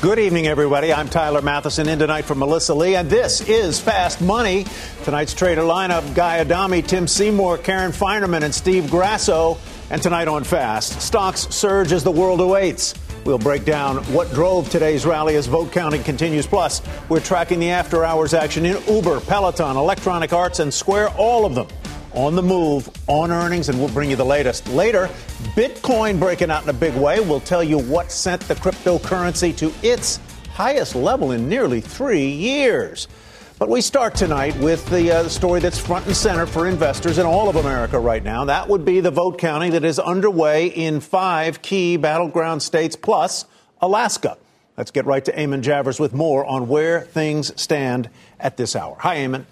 Good evening, everybody. I'm Tyler Mathisen, in tonight for Melissa Lee, and this is Fast Money. Tonight's trader lineup Guy Adami, Tim Seymour, Karen Finerman, and Steve Grasso. And tonight on Fast, stocks surge as the world awaits. We'll break down what drove today's rally as vote counting continues. Plus, we're tracking the after hours action in Uber, Peloton, Electronic Arts, and Square, all of them on the move, on earnings, and we'll bring you the latest. Later, Bitcoin breaking out in a big way. We'll tell you what sent the cryptocurrency to its highest level in nearly three years. But we start tonight with the uh, story that's front and center for investors in all of America right now. That would be the vote counting that is underway in five key battleground states plus Alaska. Let's get right to Eamon Javers with more on where things stand at this hour. Hi, Eamon.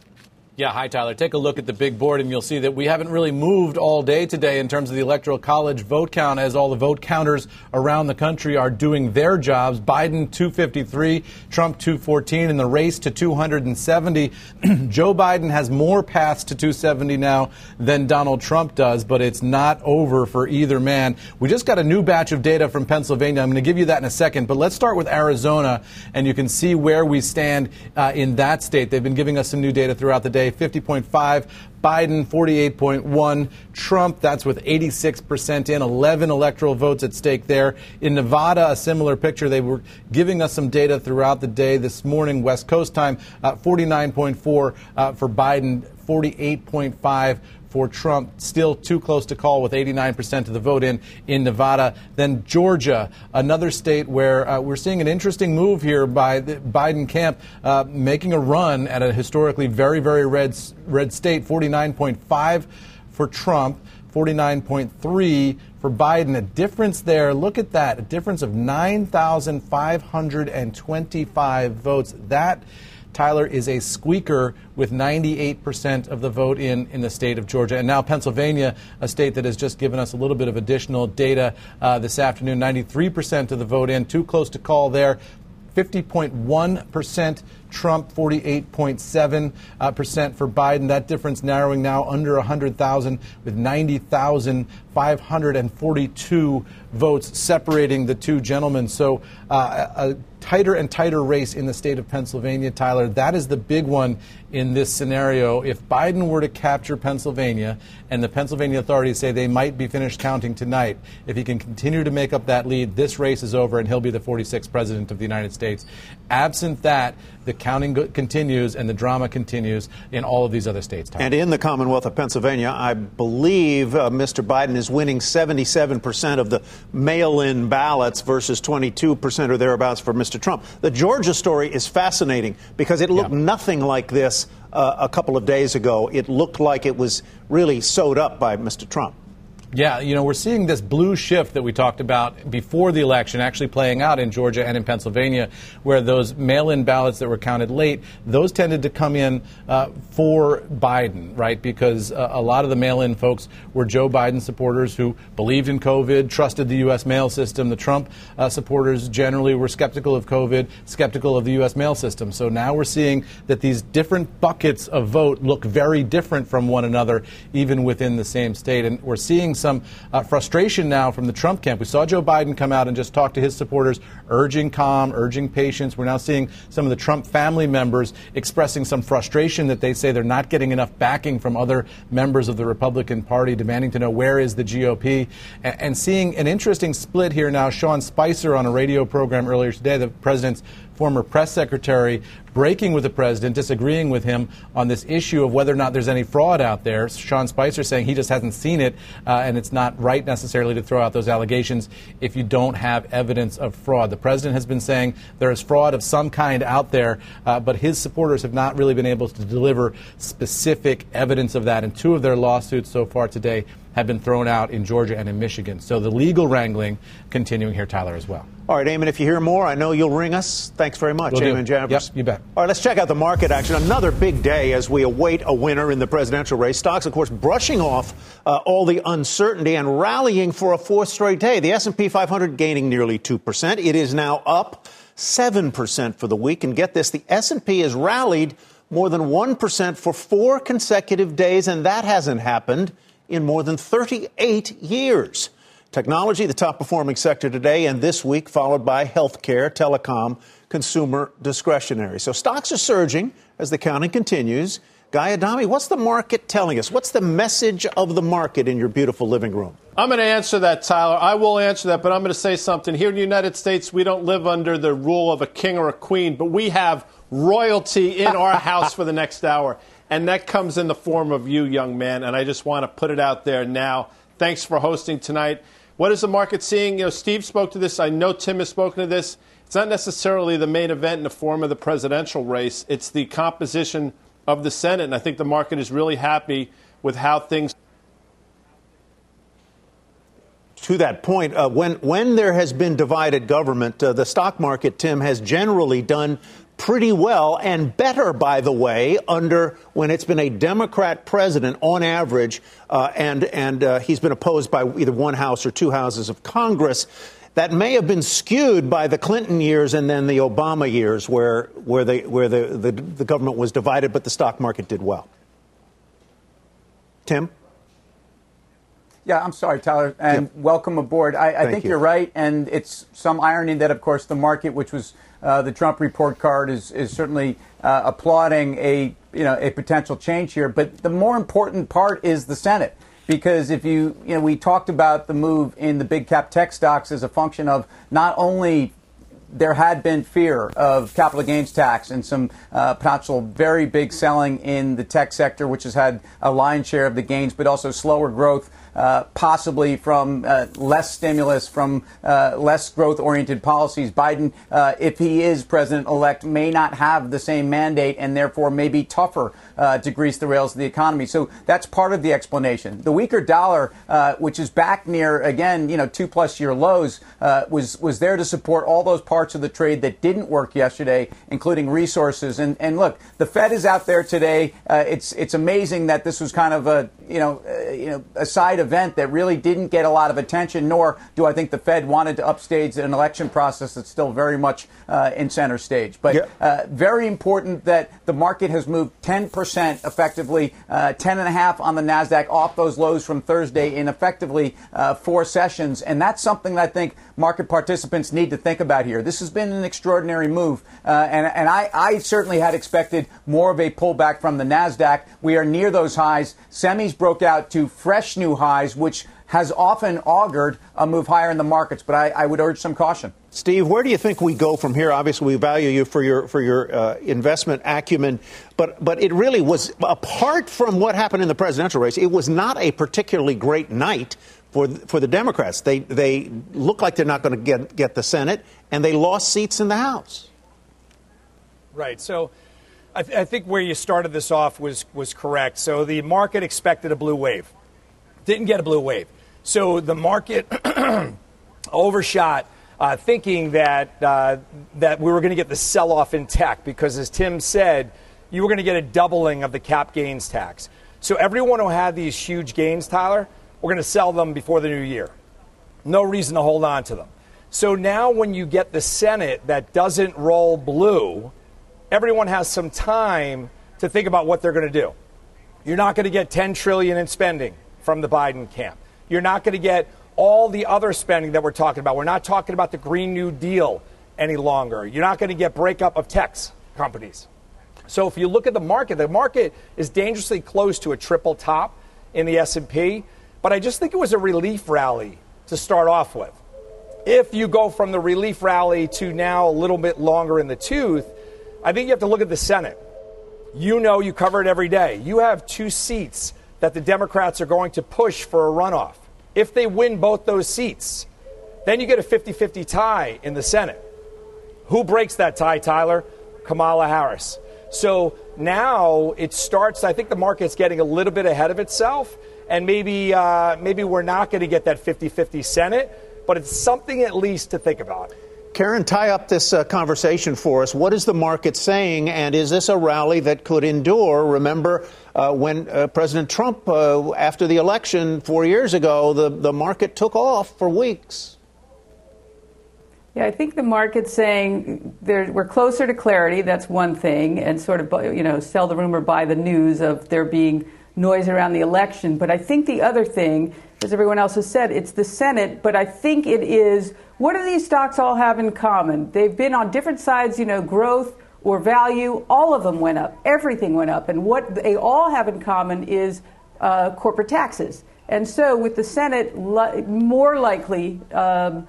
Yeah, hi, Tyler. Take a look at the big board, and you'll see that we haven't really moved all day today in terms of the Electoral College vote count, as all the vote counters around the country are doing their jobs. Biden 253, Trump 214, in the race to 270. Joe Biden has more paths to 270 now than Donald Trump does, but it's not over for either man. We just got a new batch of data from Pennsylvania. I'm going to give you that in a second, but let's start with Arizona, and you can see where we stand uh, in that state. They've been giving us some new data throughout the day. 50.5. Biden, 48.1. Trump, that's with 86% in, 11 electoral votes at stake there. In Nevada, a similar picture. They were giving us some data throughout the day this morning, West Coast time, uh, 49.4 uh, for Biden, 48.5 for Trump. Still too close to call with 89% of the vote in in Nevada. Then Georgia, another state where uh, we're seeing an interesting move here by the Biden camp, uh, making a run at a historically very, very red, red state, 49.5 for Trump. 49.3 for Biden. A difference there, look at that, a difference of 9,525 votes. That Tyler is a squeaker with 98% of the vote in in the state of Georgia. And now Pennsylvania, a state that has just given us a little bit of additional data uh, this afternoon, 93% of the vote in. Too close to call there. 50.1% Trump, 48.7% uh, for Biden. That difference narrowing now under 100,000 with 90,542 votes separating the two gentlemen. So uh, a tighter and tighter race in the state of Pennsylvania, Tyler. That is the big one in this scenario. If Biden were to capture Pennsylvania, and the Pennsylvania authorities say they might be finished counting tonight, if he can continue to make up that lead, this race is over and he'll be the 46th president of the United States. Absent that, the counting continues and the drama continues in all of these other states. Tyler. And in the Commonwealth of Pennsylvania, I believe uh, Mr. Biden is winning 77% of the mail in ballots versus 22% or thereabouts for Mr. Trump. The Georgia story is fascinating because it looked yeah. nothing like this uh, a couple of days ago. It looked like it was really sewed up by Mr. Trump. Yeah, you know, we're seeing this blue shift that we talked about before the election actually playing out in Georgia and in Pennsylvania, where those mail in ballots that were counted late, those tended to come in uh, for Biden, right? Because uh, a lot of the mail in folks were Joe Biden supporters who believed in COVID, trusted the U.S. mail system. The Trump uh, supporters generally were skeptical of COVID, skeptical of the U.S. mail system. So now we're seeing that these different buckets of vote look very different from one another, even within the same state. And we're seeing some uh, frustration now from the Trump camp. We saw Joe Biden come out and just talk to his supporters, urging calm, urging patience. We're now seeing some of the Trump family members expressing some frustration that they say they're not getting enough backing from other members of the Republican Party, demanding to know where is the GOP, and, and seeing an interesting split here now. Sean Spicer on a radio program earlier today, the president's former press secretary, breaking with the president, disagreeing with him on this issue of whether or not there's any fraud out there. Sean Spicer saying he just hasn't seen it, uh, and it's not right necessarily to throw out those allegations if you don't have evidence of fraud. The president has been saying there is fraud of some kind out there, uh, but his supporters have not really been able to deliver specific evidence of that. And two of their lawsuits so far today have been thrown out in Georgia and in Michigan. So the legal wrangling continuing here, Tyler, as well. All right, Eamon, if you hear more, I know you'll ring us. Thanks very much, Eamon do. Javers. Yep, you bet. All right, let's check out the market action. Another big day as we await a winner in the presidential race. Stocks, of course, brushing off uh, all the uncertainty and rallying for a fourth straight day. The S&P 500 gaining nearly 2%. It is now up 7% for the week. And get this, the S&P has rallied more than 1% for four consecutive days, and that hasn't happened in more than 38 years. Technology, the top performing sector today and this week, followed by healthcare, telecom, consumer discretionary. So stocks are surging as the counting continues. Guy Adami, what's the market telling us? What's the message of the market in your beautiful living room? I'm going to answer that, Tyler. I will answer that, but I'm going to say something. Here in the United States, we don't live under the rule of a king or a queen, but we have royalty in our house for the next hour. And that comes in the form of you, young man. And I just want to put it out there now. Thanks for hosting tonight. What is the market seeing? You know, Steve spoke to this. I know Tim has spoken to this. It's not necessarily the main event in the form of the presidential race. It's the composition of the Senate. And I think the market is really happy with how things to that point, uh, when when there has been divided government, uh, the stock market, Tim, has generally done pretty well and better, by the way, under when it's been a Democrat president on average, uh, and and uh, he's been opposed by either one house or two houses of Congress. That may have been skewed by the Clinton years and then the Obama years, where where the where the, the, the government was divided, but the stock market did well. Tim. Yeah, I'm sorry, Tyler, and Yeah. welcome aboard. I, I think you. are right, and it's some irony that, of course, the market, which was uh, the Trump report card, is is certainly uh, applauding a you know a potential change here. But the more important part is the Senate. Because if you, you know, we talked about the move in the big cap tech stocks as a function of not only there had been fear of capital gains tax and some uh, potential very big selling in the tech sector, which has had a lion's share of the gains, but also slower growth, uh, possibly from uh, less stimulus, from uh, less growth oriented policies. Biden, uh, if he is president elect, may not have the same mandate and therefore may be tougher to grease the rails of the economy. So that's part of the explanation. The weaker dollar, which is back near, again, you know, two plus year lows, was, was there to support all those parts of the trade that didn't work yesterday, including resources. And, and look, the Fed is out there today. It's, it's amazing that this was kind of a, you know, you know, a side event that really didn't get a lot of attention, nor do I think the Fed wanted to upstage an election process that's still very much uh, in center stage. But Yeah. uh, very important that the market has moved 10% effectively, uh, 10.5 on the NASDAQ off those lows from Thursday in effectively uh, four sessions. And that's something that I think market participants need to think about here. This has been an extraordinary move. Uh, and and I, I certainly had expected more of a pullback from the NASDAQ. We are near those highs. Semis broke out to fresh new highs, which has often augured a move higher in the markets. But I, I would urge some caution. Steve, where do you think we go from here? Obviously, we value you for your for your uh, investment acumen, but but it really was apart from what happened in the presidential race. It was not a particularly great night for for the Democrats. They they look like they're not going to get get the Senate, and they lost seats in the House. Right. So I, th- I think where you started this off was, was correct. So the market expected a blue wave, didn't get a blue wave. So the market overshot, uh, thinking that, uh, that we were going to get the sell off in tech because, as Tim said, you were going to get a doubling of the cap gains tax. So everyone who had these huge gains, Tyler, we're going to sell them before the new year. No reason to hold on to them. So now, when you get the Senate that doesn't roll blue, everyone has some time to think about what they're going to do. You're not going to get 10 trillion in spending from the Biden camp. You're not going to get all the other spending that we're talking about. We're not talking about the Green New Deal any longer. You're not going to get breakup of techs companies. So if you look at the market, the market is dangerously close to a triple top in the S&P, but I just think it was a relief rally to start off with. If you go from the relief rally to now a little bit longer in the tooth, I think you have to look at the Senate. You know you cover it every day. You have two seats that the Democrats are going to push for a runoff. If they win both those seats, then you get a 50 50 tie in the Senate. Who breaks that tie, Tyler? Kamala Harris. So now it starts, I think the market's getting a little bit ahead of itself. And maybe uh, maybe we're not going to get that 50-50 Senate, but it's something at least to think about. Karen, tie up this uh, conversation for us. What is the market saying, and is this a rally that could endure? Remember uh, when uh, President Trump, uh, after the election four years ago, the, the market took off for weeks. Yeah, I think the market's saying we're closer to clarity. That's one thing, and sort of you know sell the rumor, buy the news of there being noise around the election. But I think the other thing, as everyone else has said, it's the Senate. But I think it is what do these stocks all have in common? They've been on different sides, you know, growth or value, all of them went up. Everything went up. And what they all have in common is uh, corporate taxes. And so, with the Senate li- more likely um,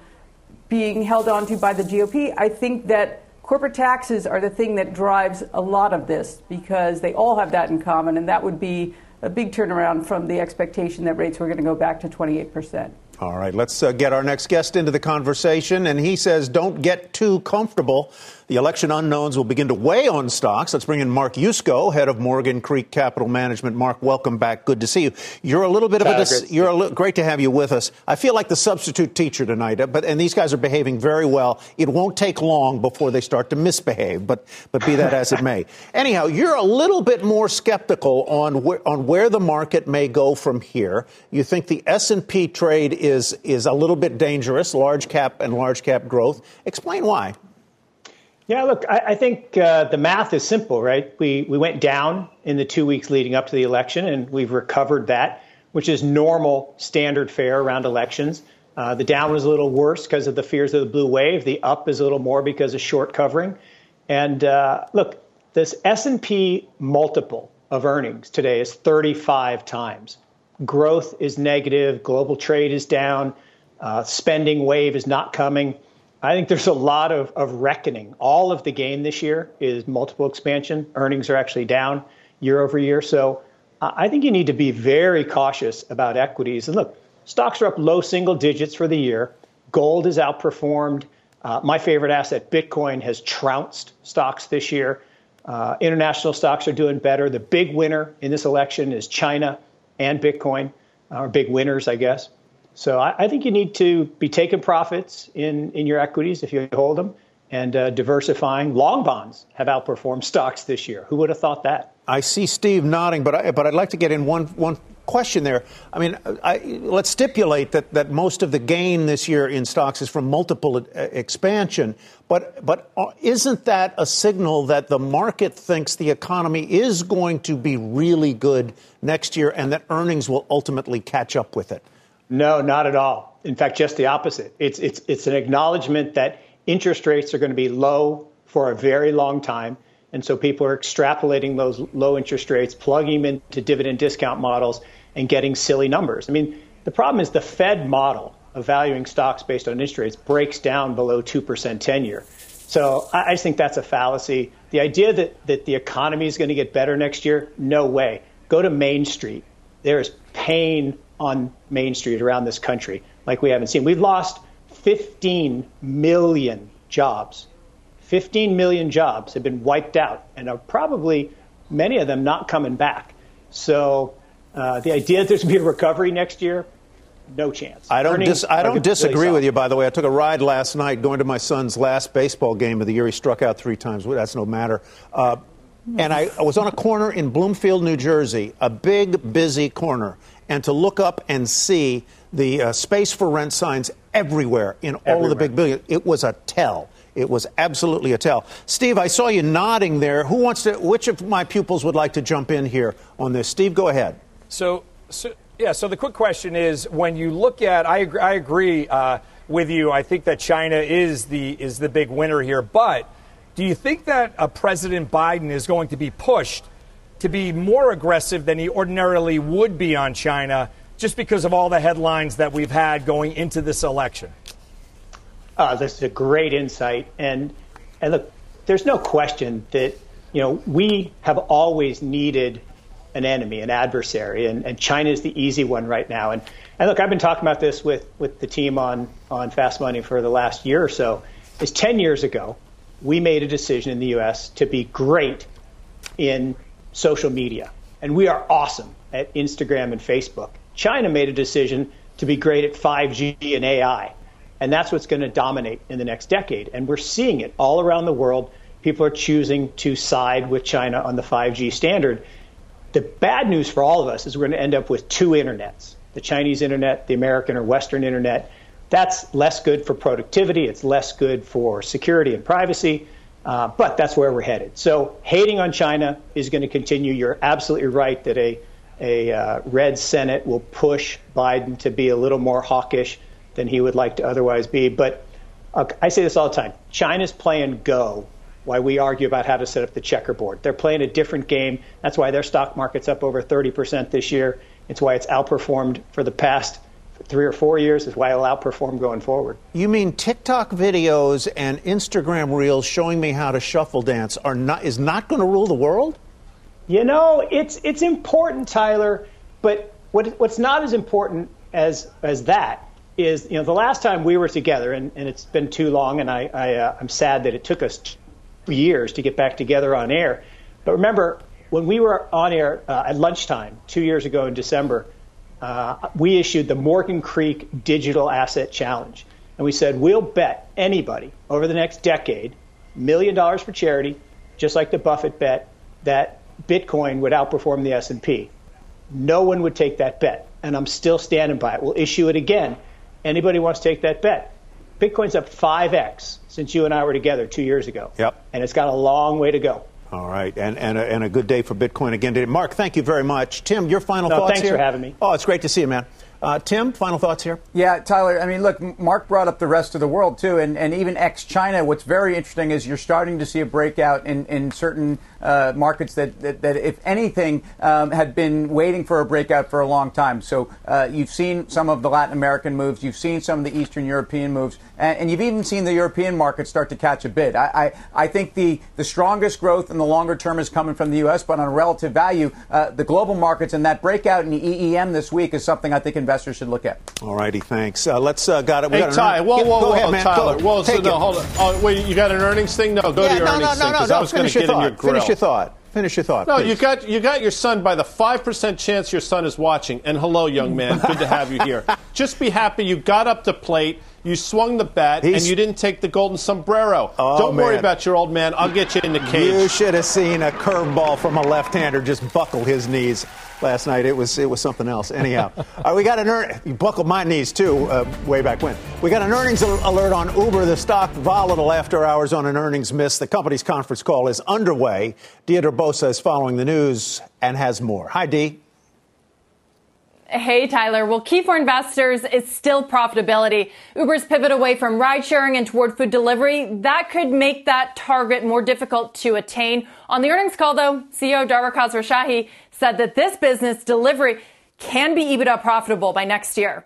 being held onto by the GOP, I think that corporate taxes are the thing that drives a lot of this because they all have that in common. And that would be a big turnaround from the expectation that rates were going to go back to 28 percent. All right, let's uh, get our next guest into the conversation. And he says, don't get too comfortable. The election unknowns will begin to weigh on stocks. Let's bring in Mark Yusko, head of Morgan Creek Capital Management. Mark, welcome back. Good to see you. You're a little bit of a dis- you're a li- great to have you with us. I feel like the substitute teacher tonight, uh, but and these guys are behaving very well. It won't take long before they start to misbehave, but but be that as it may. Anyhow, you're a little bit more skeptical on where on where the market may go from here. You think the S&P trade is is a little bit dangerous, large cap and large cap growth. Explain why. Yeah, look, I, I think uh, the math is simple, right? We we went down in the two weeks leading up to the election, and we've recovered that, which is normal standard fare around elections. Uh, the down was a little worse because of the fears of the blue wave. The up is a little more because of short covering. And uh, look, this S&P multiple of earnings today is 35 times. Growth is negative. Global trade is down. Uh, spending wave is not coming. I think there's a lot of, of reckoning. All of the gain this year is multiple expansion. Earnings are actually down year over year. So I think you need to be very cautious about equities. And look, stocks are up low single digits for the year. Gold has outperformed. Uh, my favorite asset, Bitcoin, has trounced stocks this year. Uh, international stocks are doing better. The big winner in this election is China and Bitcoin, or big winners, I guess. So I, I, think you need to be taking profits in, in your equities if you hold them and uh, diversifying. Long bonds have outperformed stocks this year. Who would have thought that? I see Steve nodding, but I, but I'd like to get in one one question there. I mean, I, let's stipulate that, that most of the gain this year in stocks is from multiple uh, expansion. But but uh, isn't that a signal that the market thinks the economy is going to be really good next year, and that earnings will ultimately catch up with it? No, not at all. In fact, just the opposite. It's, it's, it's an acknowledgement that interest rates are going to be low for a very long time. And so people are extrapolating those low interest rates, plugging them into dividend discount models, and getting silly numbers. I mean, the problem is the Fed model of valuing stocks based on interest rates breaks down below 2% 10 year. So I just think that's a fallacy. The idea that, that the economy is going to get better next year, no way. Go to Main Street. There is pain on Main Street around this country like we haven't seen. We've lost 15 million jobs. 15 million jobs have been wiped out and are probably many of them not coming back. So uh, the idea that there's going to be a recovery next year, no chance. I don't, dis- I don't disagree really with you, by the way. I took a ride last night going to my son's last baseball game of the year. He struck out three times. That's no matter. Uh, and I, I was on a corner in Bloomfield, New Jersey, a big, busy corner and to look up and see the uh, space for rent signs everywhere in all everywhere. of the big buildings. It was a tell. It was absolutely a tell. Steve, I saw you nodding there. Who wants to? Which of my pupils would like to jump in here on this? Steve, go ahead. So, so yeah. So the quick question is, when you look at, I agree, I agree uh, with you. I think that China is the is the big winner here. But do you think that uh, President Biden is going to be pushed? To be more aggressive than he ordinarily would be on China just because of all the headlines that we've had going into this election? Uh, this is a great insight. And, and look, there's no question that, you know, we have always needed an enemy, an adversary, and, and China is the easy one right now. And, and look, I've been talking about this with, with the team on, on Fast Money for the last year or so. Is 10 years ago, we made a decision in the U.S. to be great in social media. And we are awesome at Instagram and Facebook. China made a decision to be great at 5G and AI. And that's what's going to dominate in the next decade. And we're seeing it all around the world. People are choosing to side with China on the 5G standard. The bad news for all of us is we're going to end up with two internets the Chinese internet, the American or Western internet. That's less good for productivity, it's less good for security and privacy. Uh, but that's where we're headed. So hating on China is going to continue. You're absolutely right that a a uh, red Senate will push Biden to be a little more hawkish than he would like to otherwise be. But uh, I say this all the time: China's playing Go. Why we argue about how to set up the checkerboard. They're playing a different game. That's why their stock market's up over 30% this year. It's why it's outperformed for the past three or four years is why it'll outperform going forward. You mean TikTok videos and Instagram reels showing me how to shuffle dance are not is not going to rule the world? You know, it's it's important, Tyler, but what what's not as important as as that is, you know, the last time we were together, and, and it's been too long, and I, I uh, I'm sad that it took us years to get back together on air. But remember, when we were on air uh, at lunchtime two years ago in December uh, we issued the Morgan Creek Digital Asset Challenge. And we said, we'll bet anybody over the next decade, million dollars for charity, just like the Buffett bet, that Bitcoin would outperform the S&P. No one would take that bet. And I'm still standing by it. We'll issue it again. Anybody wants to take that bet. Bitcoin's up 5x since you and I were together two years ago. Yep. And it's got a long way to go. All right, and and a, and a good day for Bitcoin again today. Mark, thank you very much. Tim, your final no, thoughts thanks here? for having me. Oh, it's great to see you, man. Uh, Tim, final thoughts here? Yeah, Tyler, I mean, look, Mark brought up the rest of the world, too, and, and even ex China. What's very interesting is you're starting to see a breakout in, in certain uh, markets that, that, that, if anything, um, had been waiting for a breakout for a long time. So uh, you've seen some of the Latin American moves, you've seen some of the Eastern European moves, and, and you've even seen the European markets start to catch a bid. I, I, I, think the, the strongest growth in the longer term is coming from the U.S., but on a relative value, uh, the global markets and that breakout in the EEM this week is something I think investors should look at. All righty, thanks. Uh, let's uh, got it. We hey, got Ty, whoa, whoa, go whoa, ahead, man. Tyler. Go. Whoa, so Take no, it. hold on. Oh, wait, you got an earnings thing? No, go yeah, to your no, earnings no, thing no, no, because no. I was going Finish to your get in thought. your grill. Finish your thought. Finish your thought. No, please. you got you got your son by the five percent chance your son is watching. And hello, young man, good to have you here. Just be happy you got up to plate, you swung the bat, He's- and you didn't take the golden sombrero. Oh, Don't worry about your old man. I'll get you in the cage. You should have seen a curveball from a left-hander just buckle his knees last night. It was it was something else. Anyhow, right, we got an earn. You buckled my knees too, uh, way back when. We got an earnings alert on Uber. The stock volatile after hours on an earnings miss. The company's conference call is underway. Deirdre Bosa is following the news and has more. Hi, Dee. Hey, Tyler. Well, key for investors is still profitability. Uber's pivot away from ride sharing and toward food delivery, that could make that target more difficult to attain. On the earnings call, though, CEO Dara Khosrowshahi said that this business delivery can be EBITDA profitable by next year.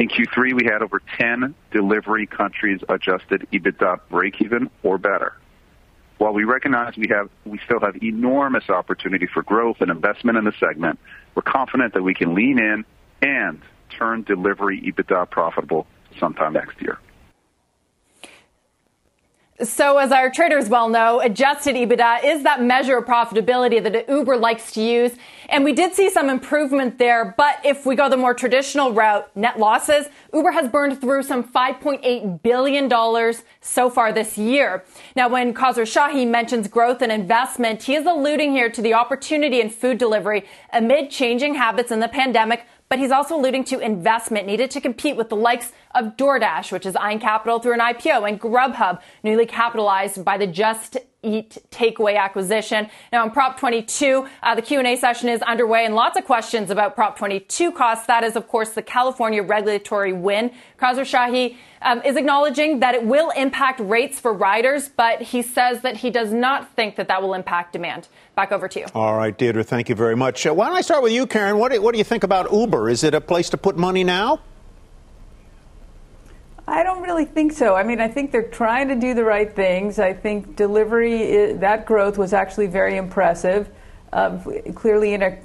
In Q3, we had over 10 delivery countries adjusted EBITDA breakeven or better. While we recognize we have, we still have enormous opportunity for growth and investment in the segment, we're confident that we can lean in and turn delivery EBITDA profitable sometime next year. So, as our traders well know, adjusted EBITDA is that measure of profitability that Uber likes to use. And we did see some improvement there. But if we go the more traditional route, net losses, Uber has burned through some $5.8 billion so far this year. Now, when Khosrowshahi mentions growth and investment, he is alluding here to the opportunity in food delivery amid changing habits in the pandemic but he's also alluding to investment needed to compete with the likes of DoorDash, which is eyeing capital through an IPO, and Grubhub, newly capitalized by the Just Eat takeaway acquisition. Now, on Prop 22, uh, the Q&A session is underway, and lots of questions about Prop 22 costs. That is, of course, the California regulatory win. Khosrowshahi um, is acknowledging that it will impact rates for riders, but he says that he does not think that that will impact demand. Back over to you. All right, Deirdre, thank you very much. Uh, why don't I start with you, Karen? What do, what do you think about Uber? Is it a place to put money now? I don't really think so. I mean, I think they're trying to do the right things. I think delivery, that growth was actually very impressive. Um, clearly, in a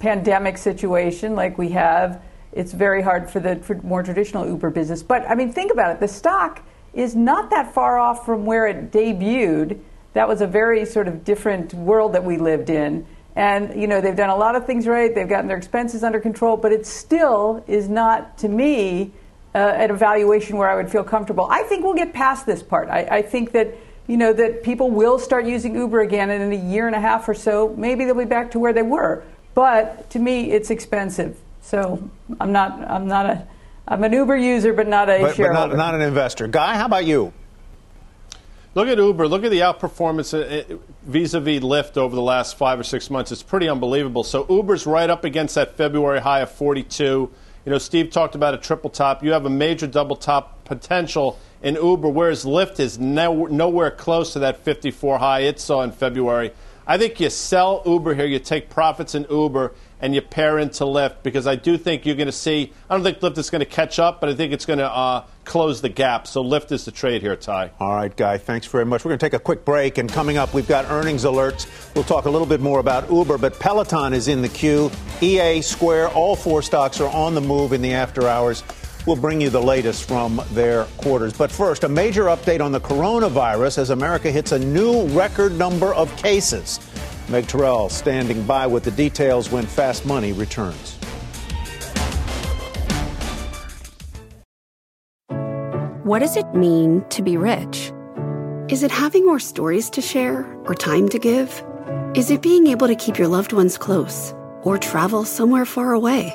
pandemic situation like we have, it's very hard for the for more traditional Uber business. But I mean, think about it. The stock is not that far off from where it debuted. That was a very sort of different world that we lived in. And, you know, they've done a lot of things right. They've gotten their expenses under control, but it still is not, to me, uh, at a valuation where I would feel comfortable. I think we'll get past this part. I, I think that, you know, that people will start using Uber again, and in a year and a half or so, maybe they'll be back to where they were. But to me, it's expensive. So I'm not, I'm not a, I'm an Uber user, but not a but, shareholder. But not, not an investor. Guy, how about you? Look at Uber. Look at the outperformance vis a vis Lyft over the last five or six months. It's pretty unbelievable. So Uber's right up against that February high of 42. You know, Steve talked about a triple top. You have a major double top potential in Uber, whereas Lyft is no, nowhere close to that 54 high it saw in February. I think you sell Uber here, you take profits in Uber, and you pair into Lyft because I do think you're going to see. I don't think Lyft is going to catch up, but I think it's going to uh, close the gap. So Lyft is the trade here, Ty. All right, Guy. Thanks very much. We're going to take a quick break, and coming up, we've got earnings alerts. We'll talk a little bit more about Uber, but Peloton is in the queue. EA, Square, all four stocks are on the move in the after hours. We'll bring you the latest from their quarters. But first, a major update on the coronavirus as America hits a new record number of cases. Meg Tirrell standing by with the details when Fast Money returns. What does it mean to be rich? Is it having more stories to share or time to give? Is it being able to keep your loved ones close or travel somewhere far away?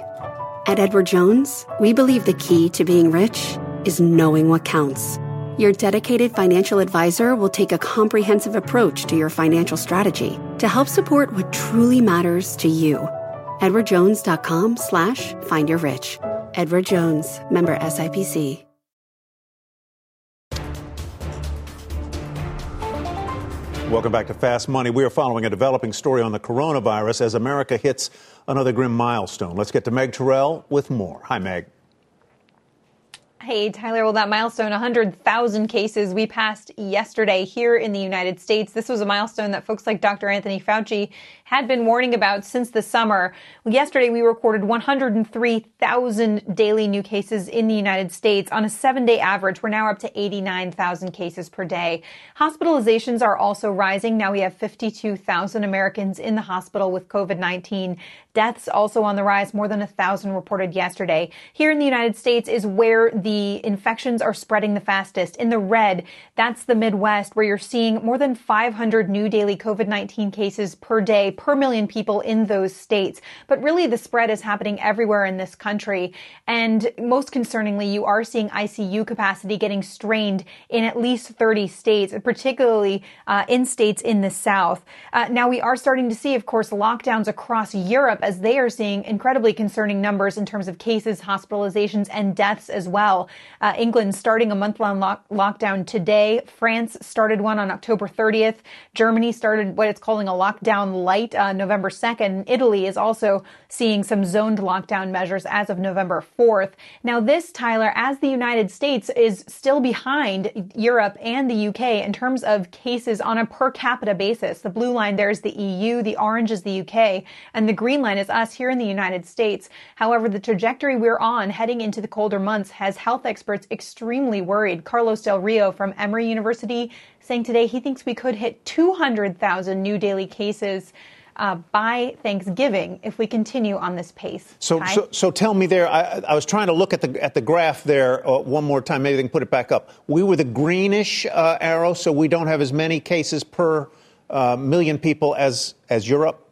At Edward Jones, we believe the key to being rich is knowing what counts. Your dedicated financial advisor will take a comprehensive approach to your financial strategy to help support what truly matters to you. EdwardJones.com slash find your rich. Edward Jones, member SIPC. Welcome back to Fast Money. We are following a developing story on the coronavirus as America hits another grim milestone. Let's get to Meg Tirrell with more. Hi, Meg. Hey, Tyler. Well, that milestone, 100,000 cases we passed yesterday here in the United States. This was a milestone that folks like Dr. Anthony Fauci had been warning about since the summer. Yesterday, we recorded 103,000 daily new cases in the United States. On a seven day average, we're now up to 89,000 cases per day. Hospitalizations are also rising. Now we have 52,000 Americans in the hospital with COVID-19. Deaths also on the rise, more than a thousand reported yesterday. Here in the United States is where the infections are spreading the fastest. In the red, that's the Midwest, where you're seeing more than 500 new daily COVID-19 cases per day per million people in those states. But really, the spread is happening everywhere in this country. And most concerningly, you are seeing ICU capacity getting strained in at least 30 states, particularly uh, in states in the South. Uh, now, we are starting to see, of course, lockdowns across Europe as they are seeing incredibly concerning numbers in terms of cases, hospitalizations, and deaths as well. Uh, England starting a month long lock- lockdown today. France started one on October 30th. Germany started what it's calling a lockdown light uh, November 2nd. Italy is also seeing some zoned lockdown measures as of November 4th. Now, this, Tyler, as the United States is still behind Europe and the UK in terms of cases on a per capita basis. The blue line there is the EU, the orange is the UK, and the green line is us here in the United States. However, the trajectory we're on heading into the colder months has health experts extremely worried. Carlos Del Rio from Emory University saying today he thinks we could hit 200,000 new daily cases. Uh, by Thanksgiving, if we continue on this pace. So, so, so, tell me there. I, I, was trying to look at the at the graph there uh, one more time. Maybe they can put it back up. We were the greenish uh, arrow, so we don't have as many cases per uh, million people as as Europe.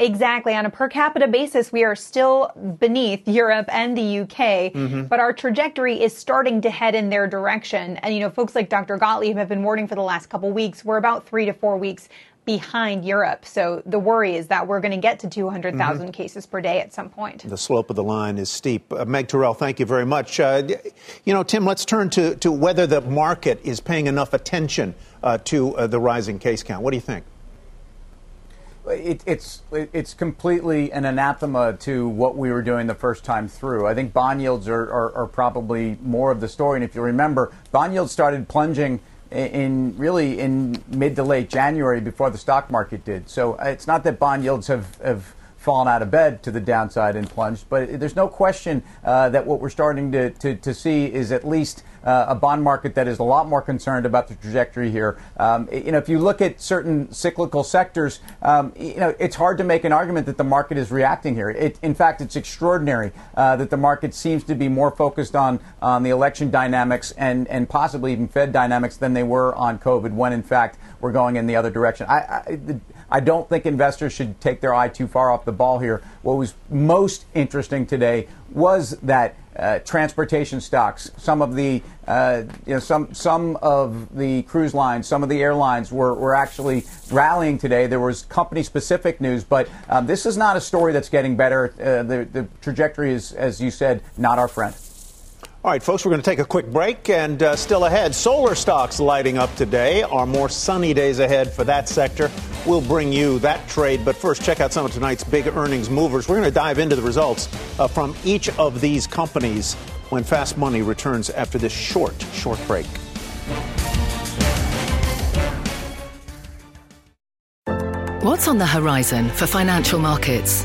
Exactly. On a per capita basis, we are still beneath Europe and the UK, mm-hmm. but our trajectory is starting to head in their direction. And, you know, folks like Dr. Gottlieb have been warning for the last couple weeks. We're about three to four weeks behind Europe. So the worry is that we're going to get to 200,000 mm-hmm. cases per day at some point. The slope of the line is steep. Uh, Meg Tirrell, thank you very much. Uh, you know, Tim, let's turn to, to whether the market is paying enough attention uh, to uh, the rising case count. What do you think? it, it's it's completely an anathema to what we were doing the first time through. I think bond yields are, are, are probably more of the story. And if you remember, bond yields started plunging in, really in mid to late January before the stock market did. So uh, it's not that bond yields have, have fallen out of bed to the downside and plunged. But there's no question uh, that what we're starting to, to, to, see is at least uh, a bond market that is a lot more concerned about the trajectory here. Um, you know, if you look at certain cyclical sectors, um, you know, it's hard to make an argument that the market is reacting here. It, in fact, it's extraordinary uh, that the market seems to be more focused on on the election dynamics and and possibly even Fed dynamics than they were on COVID. When in fact we're going in the other direction. I, I I don't think investors should take their eye too far off the ball here. What was most interesting today was that uh, transportation stocks, some of the uh, you know some some of the cruise lines, some of the airlines were, were actually rallying today. There was company specific news, but um, this is not a story that's getting better. Uh, the the trajectory is, as you said, not our friend. All right, folks, we're going to take a quick break and uh, still ahead. Solar stocks lighting up today. Are more sunny days ahead for that sector. We'll bring you that trade. But first, check out some of tonight's big earnings movers. We're going to dive into the results uh, from each of these companies when Fast Money returns after this short, short break. What's on the horizon for financial markets?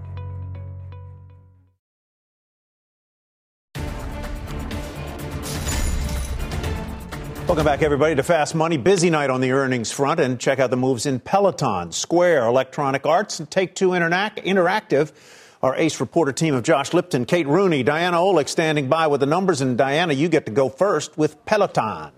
Welcome back, everybody, to Fast Money. Busy night on the earnings front, and check out the moves in Peloton, Square, Electronic Arts, and Take Two Interactive. Our ace reporter team of Josh Lipton, Kate Rooney, Diana Olick standing by with the numbers. And Diana, you get to go first with Peloton.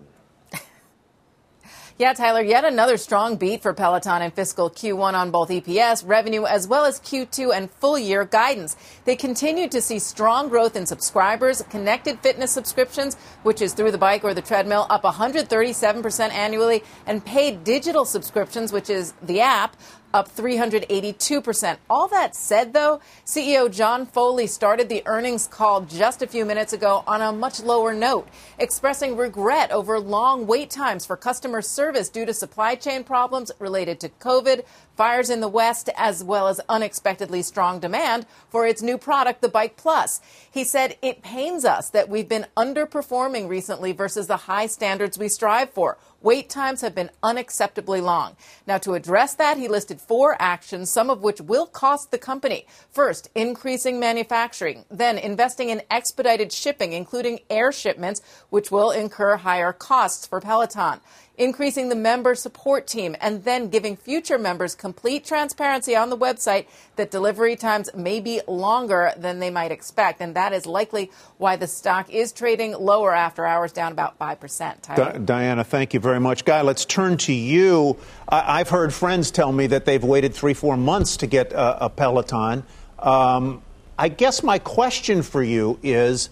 Yeah, Tyler, yet another strong beat for Peloton in fiscal Q1 on both EPS, revenue, as well as Q2 and full year guidance. They continued to see strong growth in subscribers, connected fitness subscriptions, which is through the bike or the treadmill, up 137% annually, and paid digital subscriptions, which is the app, up 382%. All that said, though, CEO John Foley started the earnings call just a few minutes ago on a much lower note, expressing regret over long wait times for customer service due to supply chain problems related to COVID, fires in the West, as well as unexpectedly strong demand for its new product, the Bike Plus. He said, It pains us that we've been underperforming recently versus the high standards we strive for. Wait times have been unacceptably long. Now, to address that, he listed four actions, some of which will cost the company. First, increasing manufacturing, then investing in expedited shipping, including air shipments, which will incur higher costs for Peloton increasing the member support team, and then giving future members complete transparency on the website that delivery times may be longer than they might expect. And that is likely why the stock is trading lower after hours, down about 5%. Di- Diana, thank you very much. Guy, let's turn to you. I- have heard friends tell me that they've waited three, four months to get a, a Peloton. Um, I guess my question for you is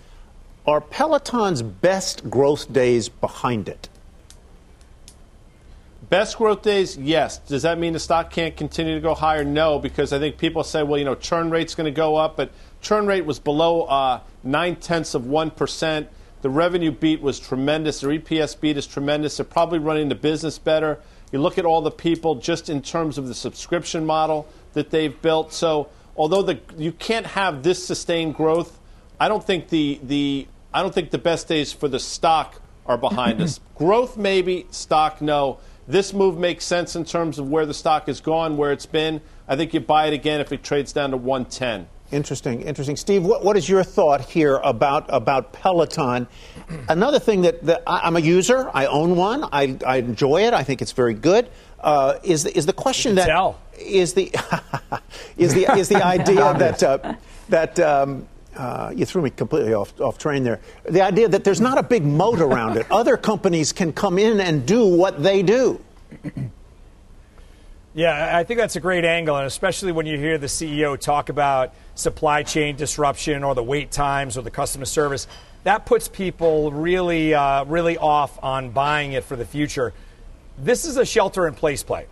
Are Peloton's best growth days behind it? Best growth days, yes. Does that mean the stock can't continue to go higher? No, because I think people say, well, you know, churn rate's going to go up, but churn rate was below uh, nine tenths of one percent. The revenue beat was tremendous. Their EPS beat is tremendous. They're probably running the business better. You look at all the people just in terms of the subscription model that they've built. So, although the, you can't have this sustained growth, I don't think the, the I don't think the best days for the stock are behind us. Growth maybe, stock no. This move makes sense in terms of where the stock has gone, where it's been. I think you buy it again if it trades down to 110. Interesting, interesting. Steve, what, what is your thought here about, about Peloton? Another thing that, that I, am a user, I own one, I, I enjoy it, I think it's very good. Uh, is, the, is the question that tell. is the is the is the idea that uh, that um, uh, you threw me completely off, off train there. The idea that there's not a big moat around it. Other companies can come in and do what they do. Yeah, I think that's a great angle, and especially when you hear the CEO talk about supply chain disruption or the wait times or the customer service, that puts people really, uh, really off on buying it for the future. This is a shelter-in-place play.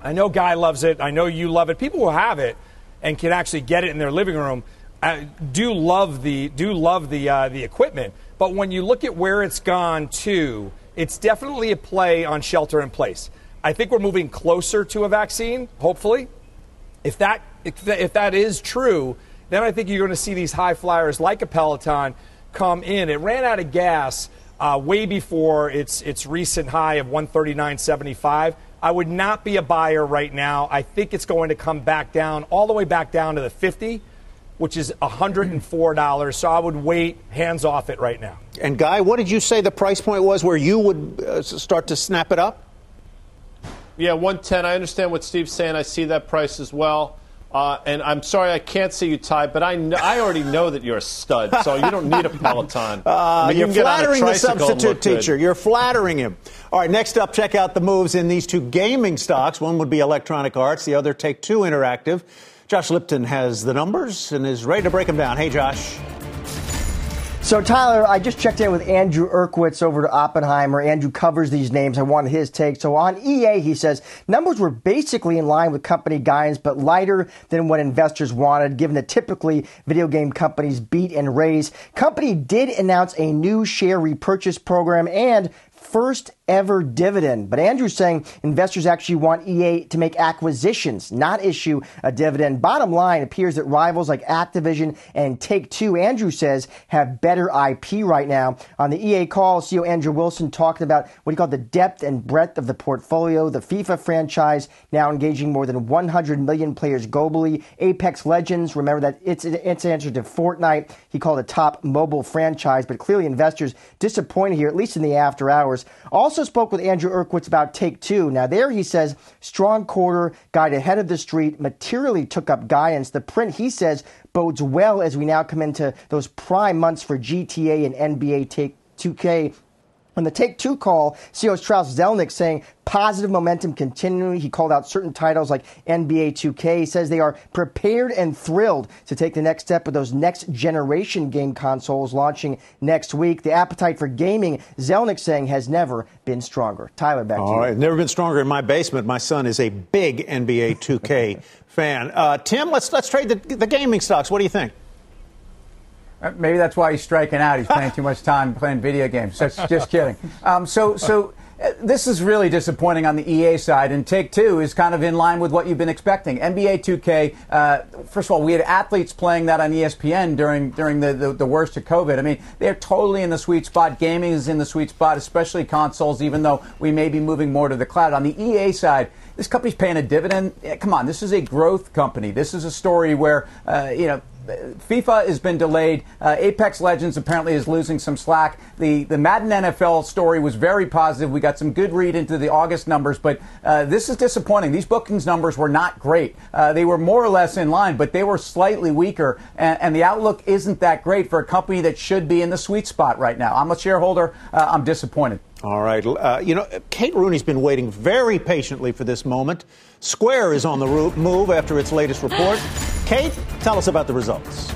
I know Guy loves it. I know you love it. People who have it and can actually get it in their living room uh, do love the do love the uh, the equipment. But when you look at where it's gone to, it's definitely a play on shelter in place. I think we're moving closer to a vaccine, hopefully. If that, if that, if that is true, then I think you're going to see these high flyers like a Peloton come in. It ran out of gas uh, way before its, its recent high of 139.75. I would not be a buyer right now. I think it's going to come back down, all the way back down to the 50, which is $104. So I would wait, hands off it right now. And Guy, what did you say the price point was where you would uh, start to snap it up? Yeah, 110. I understand what Steve's saying. I see that price as well. Uh, and I'm sorry I can't see you, Ty, but I, kn- I already know that you're a stud, so you don't need a Peloton. Uh, I mean, you you're can get on a flattering the substitute look good. teacher. You're flattering him. All right, next up, check out the moves in these two gaming stocks. One would be Electronic Arts, the other Take Two Interactive. Josh Lipton has the numbers and is ready to break them down. Hey, Josh. So, Tyler, I just checked in with Andrew Uerkwitz over to Oppenheimer. Andrew covers these names. I wanted his take. So, on EA, he says numbers were basically in line with company guidance, but lighter than what investors wanted, given that typically video game companies beat and raise. Company did announce a new share repurchase program and first ever dividend. But Andrew's saying investors actually want EA to make acquisitions, not issue a dividend. Bottom line appears that rivals like Activision and Take Two, Andrew says, have better IP right now. On the EA call, CEO Andrew Wilson talked about what he called the depth and breadth of the portfolio, the FIFA franchise now engaging more than 100 million players globally. Apex Legends, remember that it's its answer to Fortnite. He called a top mobile franchise, but clearly investors disappointed here, at least in the after hours. Also spoke with Andrew Uerkwitz about Take Two. Now, there he says, strong quarter, guide ahead of the street, materially took up guidance. The print, he says, bodes well as we now come into those prime months for GTA and NBA Take 2K. On the Take Two call, CEO Strauss Zelnick saying positive momentum continuing. He called out certain titles like NBA 2K. He says they are prepared and thrilled to take the next step with those next generation game consoles launching next week. The appetite for gaming, Zelnick saying, has never been stronger. Tyler, back to All you. right, never been stronger in my basement. My son is a big NBA 2K fan. Uh, Tim, let's let's trade the, the gaming stocks. What do you think? Uh, Maybe that's why he's striking out. He's playing too much time playing video games. Just, just kidding. Um, so, so uh, this is really disappointing on the EA side, and Take Two is kind of in line with what you've been expecting. NBA 2K. Uh, first of all, we had athletes playing that on ESPN during during the, the, the worst of COVID. I mean, they're totally in the sweet spot. Gaming is in the sweet spot, especially consoles. Even though we may be moving more to the cloud. On the EA side, this company's paying a dividend. Yeah, come on, this is a growth company. This is a story where uh, you know. FIFA has been delayed. Uh, Apex Legends apparently is losing some slack. The the Madden NFL story was very positive. We got some good read into the August numbers, but uh, this is disappointing. These bookings numbers were not great. Uh, they were more or less in line, but they were slightly weaker, and, and the outlook isn't that great for a company that should be in the sweet spot right now. I'm a shareholder. Uh, I'm disappointed. All right. Uh, you know, Kate Rooney's been waiting very patiently for this moment. Square is on the move after its latest report. Kate, tell us about the results.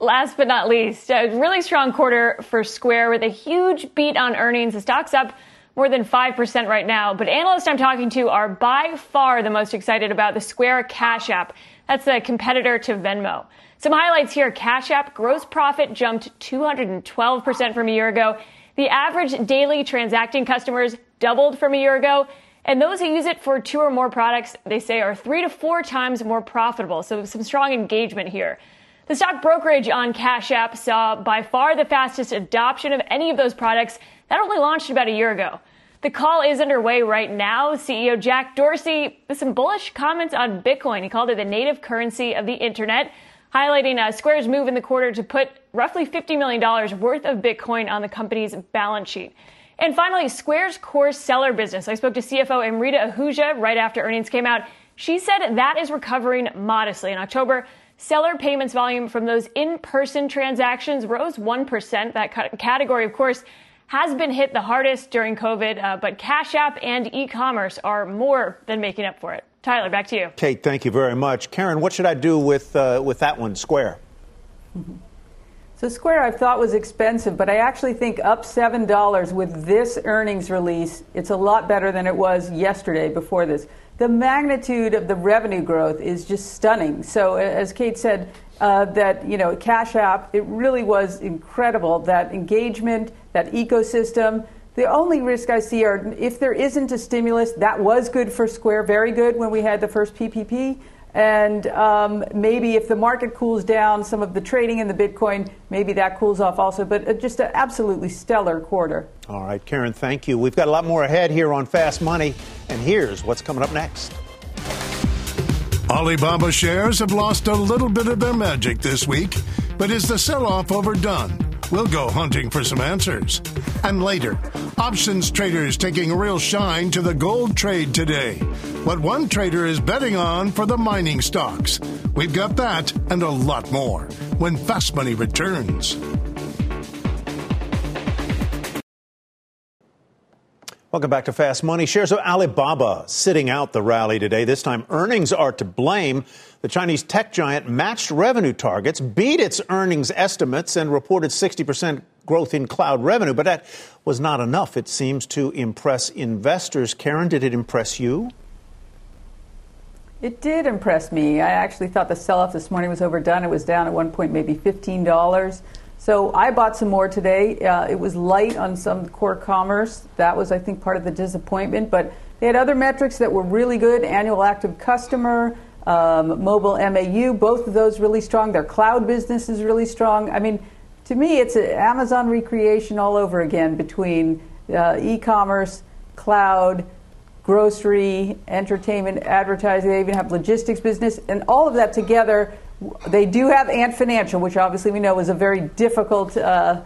Last but not least, a really strong quarter for Square with a huge beat on earnings. The stock's up more than 5% right now, but analysts I'm talking to are by far the most excited about the Square Cash App. That's the competitor to Venmo. Some highlights here. Cash App gross profit jumped 212% from a year ago. The average daily transacting customers doubled from a year ago. And those who use it for two or more products, they say, are three to four times more profitable. So some strong engagement here. The stock brokerage on Cash App saw by far the fastest adoption of any of those products that only launched about a year ago. The call is underway right now. CEO Jack Dorsey with some bullish comments on Bitcoin. He called it the native currency of the internet, highlighting uh, Square's move in the quarter to put roughly $50 million worth of Bitcoin on the company's balance sheet. And finally, Square's core seller business. I spoke to CFO Amrita Ahuja right after earnings came out. She said that is recovering modestly. In October, seller payments volume from those in person transactions rose 1%. That category, of course, has been hit the hardest during COVID, uh, but Cash App and e commerce are more than making up for it. Tyler, back to you. Kate, thank you very much. Karen, what should I do with, uh, with that one, Square? So Square I thought was expensive, but I actually think up $7 with this earnings release, it's a lot better than it was yesterday before this. The magnitude of the revenue growth is just stunning. So as Kate said, uh, that you know Cash App, it really was incredible that engagement, that ecosystem. The only risk I see are if there isn't a stimulus, that was good for Square, very good when we had the first PPP. And um, maybe if the market cools down, some of the trading in the Bitcoin, maybe that cools off also. But uh, just an absolutely stellar quarter. All right, Karen, thank you. We've got a lot more ahead here on Fast Money. And here's what's coming up next. Alibaba shares have lost a little bit of their magic this week, but is the sell off overdone? We'll go hunting for some answers. And later, options traders taking a real shine to the gold trade today. What one trader is betting on for the mining stocks. We've got that and a lot more when Fast Money returns. Welcome back to Fast Money. Shares of Alibaba sitting out the rally today. This time, earnings are to blame. The Chinese tech giant matched revenue targets, beat its earnings estimates, and reported 60% growth in cloud revenue. But that was not enough, it seems, to impress investors. Karen, did it impress you? It did impress me. I actually thought the sell off this morning was overdone. It was down at one point, maybe $15. So I bought some more today. Uh, it was light on some core commerce. That was, I think, part of the disappointment. But they had other metrics that were really good annual active customer, um, mobile MAU, both of those really strong. Their cloud business is really strong. I mean, to me, it's Amazon recreation all over again between uh, e commerce, cloud, grocery, entertainment, advertising. They even have logistics business. And all of that together they do have Ant Financial, which obviously we know is a very difficult. Uh,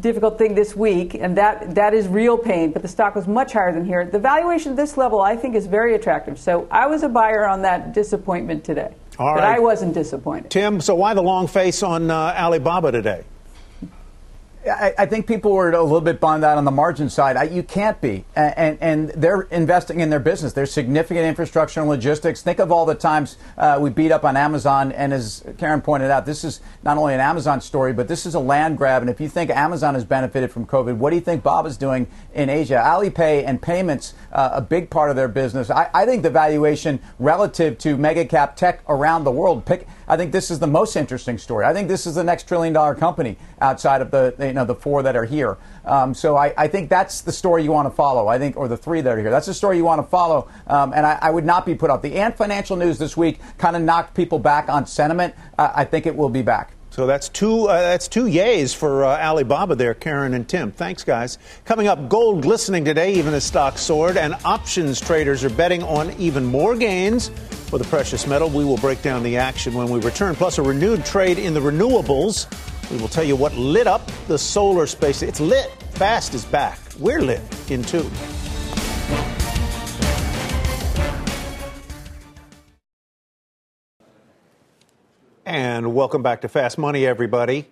difficult thing this week, and that, that is real pain, but the stock was much higher than here. The valuation at this level, I think, is very attractive. So I was a buyer on that disappointment today. All but right. I wasn't disappointed. Tim, so why the long face on uh, Alibaba today? I, I, think people were a little bit bummed out on the margin side. I, you can't be, and, and they're investing in their business. There's significant infrastructure and logistics. Think of all the times uh, we beat up on Amazon, and as Karen pointed out, this is not only an Amazon story, but this is a land grab. And if you think Amazon has benefited from COVID, what do you think Bob is doing in Asia? Alipay and payments, uh, a big part of their business. I, I think the valuation relative to mega cap tech around the world, pick I think this is the most interesting story. I think this is the next trillion dollar company outside of the you know the four that are here. Um, so I, I, think that's the story you want to follow. I think, or the three that are here. That's the story you want to follow. Um, and I, I, would not be put off. The Ant Financial news this week kind of knocked people back on sentiment. Uh, I think it will be back. So that's two. Uh, that's two yays for uh, Alibaba there, Karen and Tim. Thanks, guys. Coming up, gold glistening today, even as stock soared, and options traders are betting on even more gains for the precious metal. We will break down the action when we return. Plus, a renewed trade in the renewables. We will tell you what lit up the solar space. It's lit. Fast is back. We're lit in two. And welcome back to Fast Money, everybody.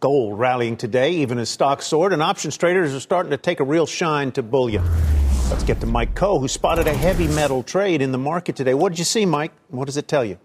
Gold rallying today, even as stocks soared, and options traders are starting to take a real shine to bullion. Let's get to Mike Khouw, who spotted a heavy metal trade in the market today. What did you see, Mike? What does it tell you?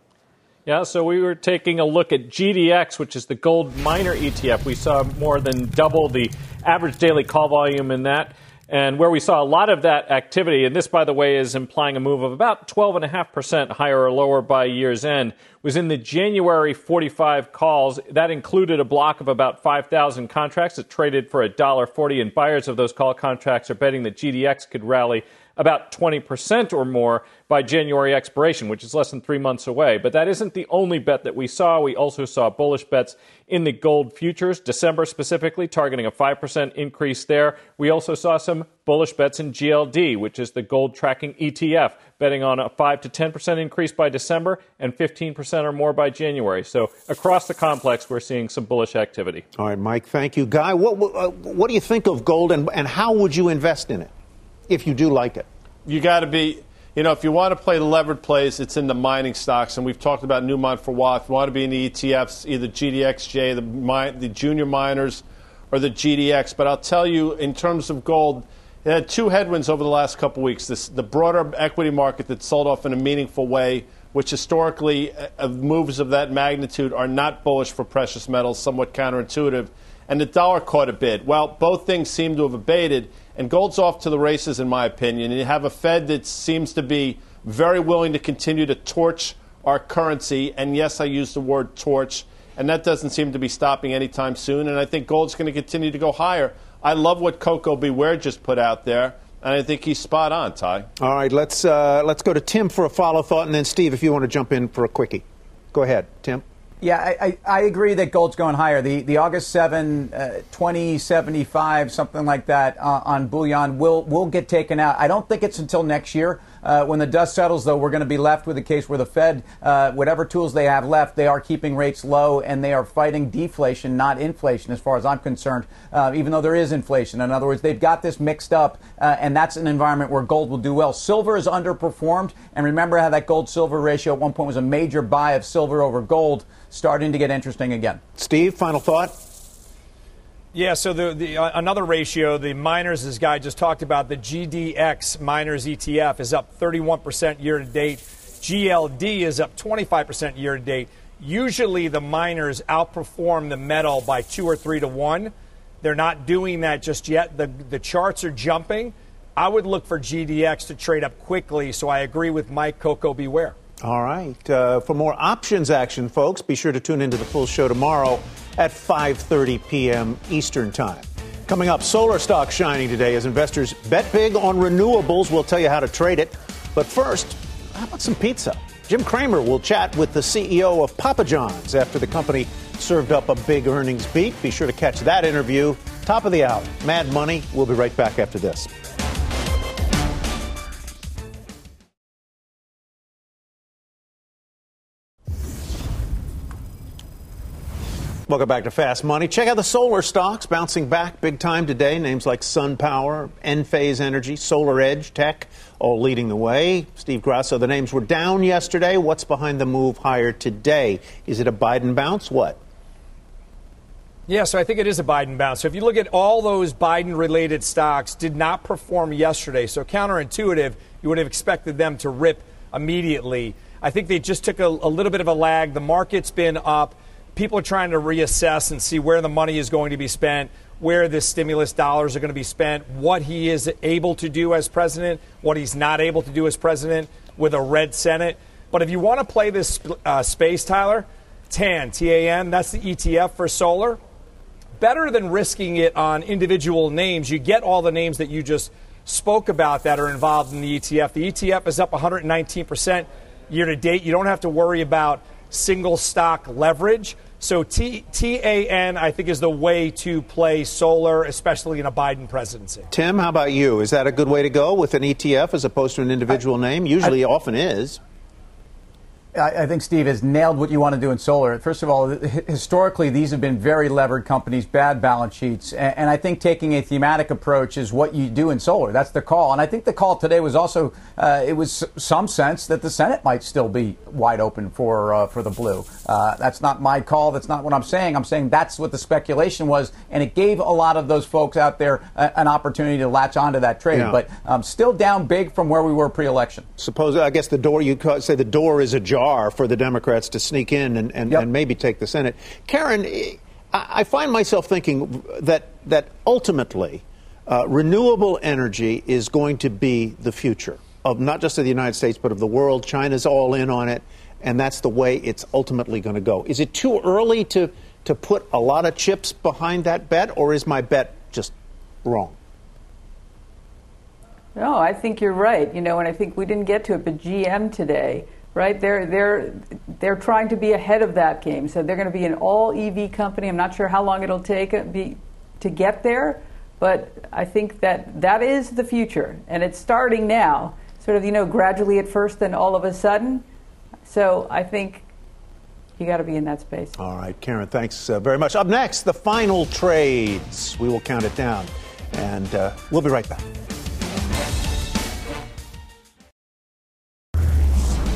Yeah, so we were taking a look at GDX, which is the gold miner ETF. We saw more than double the average daily call volume in that. And where we saw a lot of that activity, and this, by the way, is implying a move of about 12.5% higher or lower by year's end, was in the January 45 calls. That included a block of about 5,000 contracts that traded for $1.40, and buyers of those call contracts are betting that GDX could rally about 20% or more by January expiration, which is less than three months away. But that isn't the only bet that we saw. We also saw bullish bets in the gold futures, December specifically, targeting a 5% increase there. We also saw some bullish bets in GLD, which is the gold tracking ETF, betting on a 5 to 10% increase by December and 15% or more by January. So across the complex, we're seeing some bullish activity. All right, Mike, thank you. Guy, what, uh, what do you think of gold and, and how would you invest in it if you do like it? You got to be you know, if you want to play the levered plays, it's in the mining stocks, and we've talked about Newmont for a while. If you want to be in the ETFs, either GDXJ, the, the junior miners, or the GDX. But I'll tell you, in terms of gold, it had two headwinds over the last couple weeks. This, the broader equity market that sold off in a meaningful way, which historically uh, moves of that magnitude are not bullish for precious metals, somewhat counterintuitive. And the dollar caught a bid. Well, both things seem to have abated. And gold's off to the races, in my opinion. And you have a Fed that seems to be very willing to continue to torch our currency. And yes, I use the word torch. And that doesn't seem to be stopping anytime soon. And I think gold's going to continue to go higher. I love what Coco Beware just put out there. And I think he's spot on, Ty. All right, let's, uh, let's go to Tim for a follow thought. And then, Steve, if you want to jump in for a quickie. Go ahead, Tim. Yeah, I, I, I, agree that gold's going higher. The the August 7, uh, 2075, something like that uh, on bullion will will get taken out. I don't think it's until next year. Uh, when the dust settles, though, we're going to be left with a case where the Fed, uh, whatever tools they have left, they are keeping rates low and they are fighting deflation, not inflation, as far as I'm concerned, uh, even though there is inflation. In other words, they've got this mixed up, uh, and that's an environment where gold will do well. Silver is underperformed, and remember how that gold silver ratio at one point was a major buy of silver over gold, starting to get interesting again. Steve, final thought? Yeah, so the, the uh, another ratio, the miners, this guy just talked about, the GDX miners ETF is up 31% year to date. GLD is up 25% year to date. Usually the miners outperform the metal by two or three to one. They're not doing that just yet. The, the charts are jumping. I would look for GDX to trade up quickly, so I agree with Mike Coco Beware. All right. Uh, for more options action, folks, be sure to tune into the full show tomorrow at 5:30 p.m. Eastern Time. Coming up, solar stock shining today as investors bet big on renewables. We'll tell you how to trade it. But first, how about some pizza? Jim Cramer will chat with the CEO of Papa John's after the company served up a big earnings beat. Be sure to catch that interview. Top of the hour, Mad Money. We'll be right back after this. Welcome back to Fast Money. Check out the solar stocks bouncing back big time today. Names like SunPower, Enphase Energy, SolarEdge Tech, all leading the way. Steve Grasso, the names were down yesterday. What's behind the move higher today? Is it a Biden bounce? What? Yeah, so I think it is a Biden bounce. So if you look at all those Biden related stocks did not perform yesterday. So counterintuitive, you would have expected them to rip immediately. I think they just took a, a little bit of a lag. The market's been up people are trying to reassess and see where the money is going to be spent, where the stimulus dollars are going to be spent, what he is able to do as president, what he's not able to do as president with a red Senate. But if you want to play this uh, space, Tyler, TAN, T A N, that's the ETF for solar. Better than risking it on individual names, you get all the names that you just spoke about that are involved in the ETF. The ETF is up 119% year to date. You don't have to worry about single stock leverage. So T- TAN, I think, is the way to play solar, especially in a Biden presidency. Tim, how about you? Is that a good way to go with an ETF as opposed to an individual I, name? Usually, I, often is. I, think Steve has nailed what you want to do in solar. First of all, historically, these have been very levered companies, bad balance sheets. And, I think taking a thematic approach is what you do in solar. That's the call. And I think the call today was also, uh, it was some sense that the Senate might still be wide open for, uh, for the blue. Uh, that's not my call. That's not what I'm saying. I'm saying that's what the speculation was. And it gave a lot of those folks out there an opportunity to latch onto that trade. Yeah. But um, still down big from where we were pre election. Suppose, I guess the door, you say the door is ajar for the Democrats to sneak in and, and, yep. and maybe take the Senate. Karen, I find myself thinking that, that ultimately uh, renewable energy is going to be the future of not just of the United States, but of the world. China's all in on it, and that's the way it's ultimately going to go. Is it too early to, to put a lot of chips behind that bet, or is my bet just wrong? No, I think you're right. You know, and I think we didn't get to it, but GM today, right? They're they're they're trying to be ahead of that game. So they're going to be an all EV company. I'm not sure how long it'll take be, to get there, but I think that that is the future, and it's starting now. Sort of, you know, gradually at first, then all of a sudden. So I think you got to be in that space. All right, Karen, thanks uh, very much. Up next, the final trades. We will count it down, and uh, we'll be right back.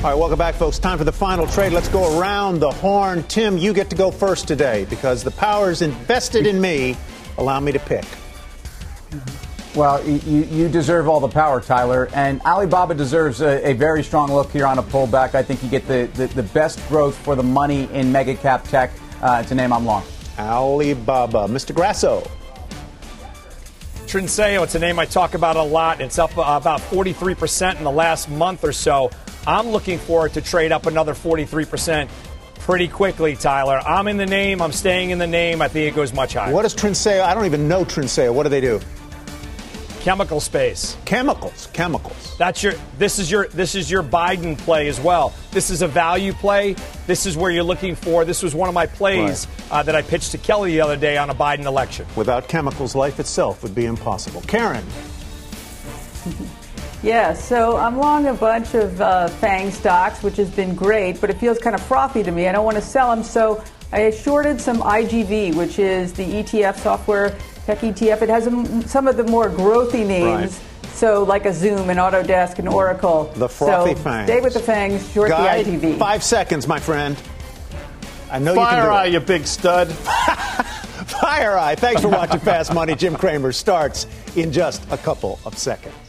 All right, welcome back, folks. Time for the final trade. Let's go around the horn. Tim, you get to go first today because the powers invested in me allow me to pick. Well, you, you deserve all the power, Tyler. And Alibaba deserves a, a, very strong look here on a pullback. I think you get the, the, the best growth for the money in mega cap tech. Uh, it's a name I'm long. Alibaba. Mr. Grasso. Trinseo, it's a name I talk about a lot. It's up about 43% in the last month or so. I'm looking for it to trade up another 43% pretty quickly, Tyler. I'm in the name. I'm staying in the name. I think it goes much higher. What What is Trinseo? I don't even know Trinseo. What do they do? Chemical space. Chemicals. Chemicals. That's your. This is your. This is your Biden play as well. This is a value play. This is where you're looking for. This was one of my plays right. uh, that I pitched to Kelly the other day on a Biden election. Without chemicals, life itself would be impossible. Karen. Yeah, so I'm long a bunch of uh, FANG stocks, which has been great, but it feels kind of frothy to me. I don't want to sell them, so I shorted some IGV, which is the ETF software tech ETF. It has some of the more growthy names. Right. So, like a Zoom and Autodesk and Oracle. The frothy so fangs. Stay with the fangs, short Guy, the IGV. Five seconds, my friend. I know Fire you can eye, you big stud. FireEye. Thanks for watching Fast Money. Jim Cramer starts in just a couple of seconds.